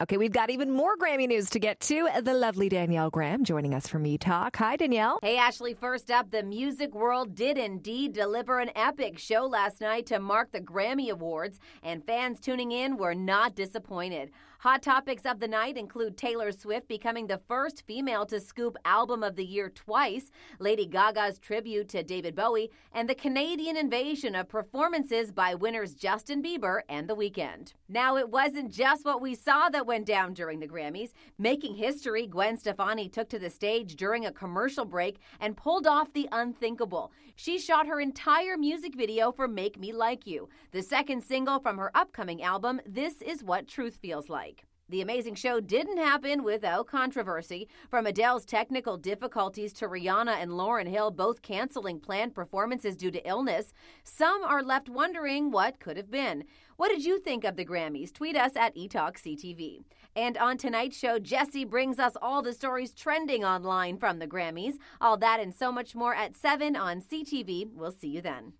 Okay, we've got even more Grammy news to get to. The lovely Danielle Graham joining us from E Talk. Hi, Danielle. Hey, Ashley. First up, the music world did indeed deliver an epic show last night to mark the Grammy Awards, and fans tuning in were not disappointed. Hot topics of the night include Taylor Swift becoming the first female to scoop Album of the Year twice, Lady Gaga's tribute to David Bowie, and the Canadian invasion of performances by winners Justin Bieber and The Weeknd. Now, it wasn't just what we saw that went down during the Grammys. Making history, Gwen Stefani took to the stage during a commercial break and pulled off the unthinkable. She shot her entire music video for Make Me Like You, the second single from her upcoming album, This Is What Truth Feels Like. The amazing show didn't happen without controversy. From Adele's technical difficulties to Rihanna and Lauryn Hill both canceling planned performances due to illness, some are left wondering what could have been. What did you think of the Grammys? Tweet us at eTalkCTV. And on tonight's show, Jesse brings us all the stories trending online from the Grammys. All that and so much more at 7 on CTV. We'll see you then.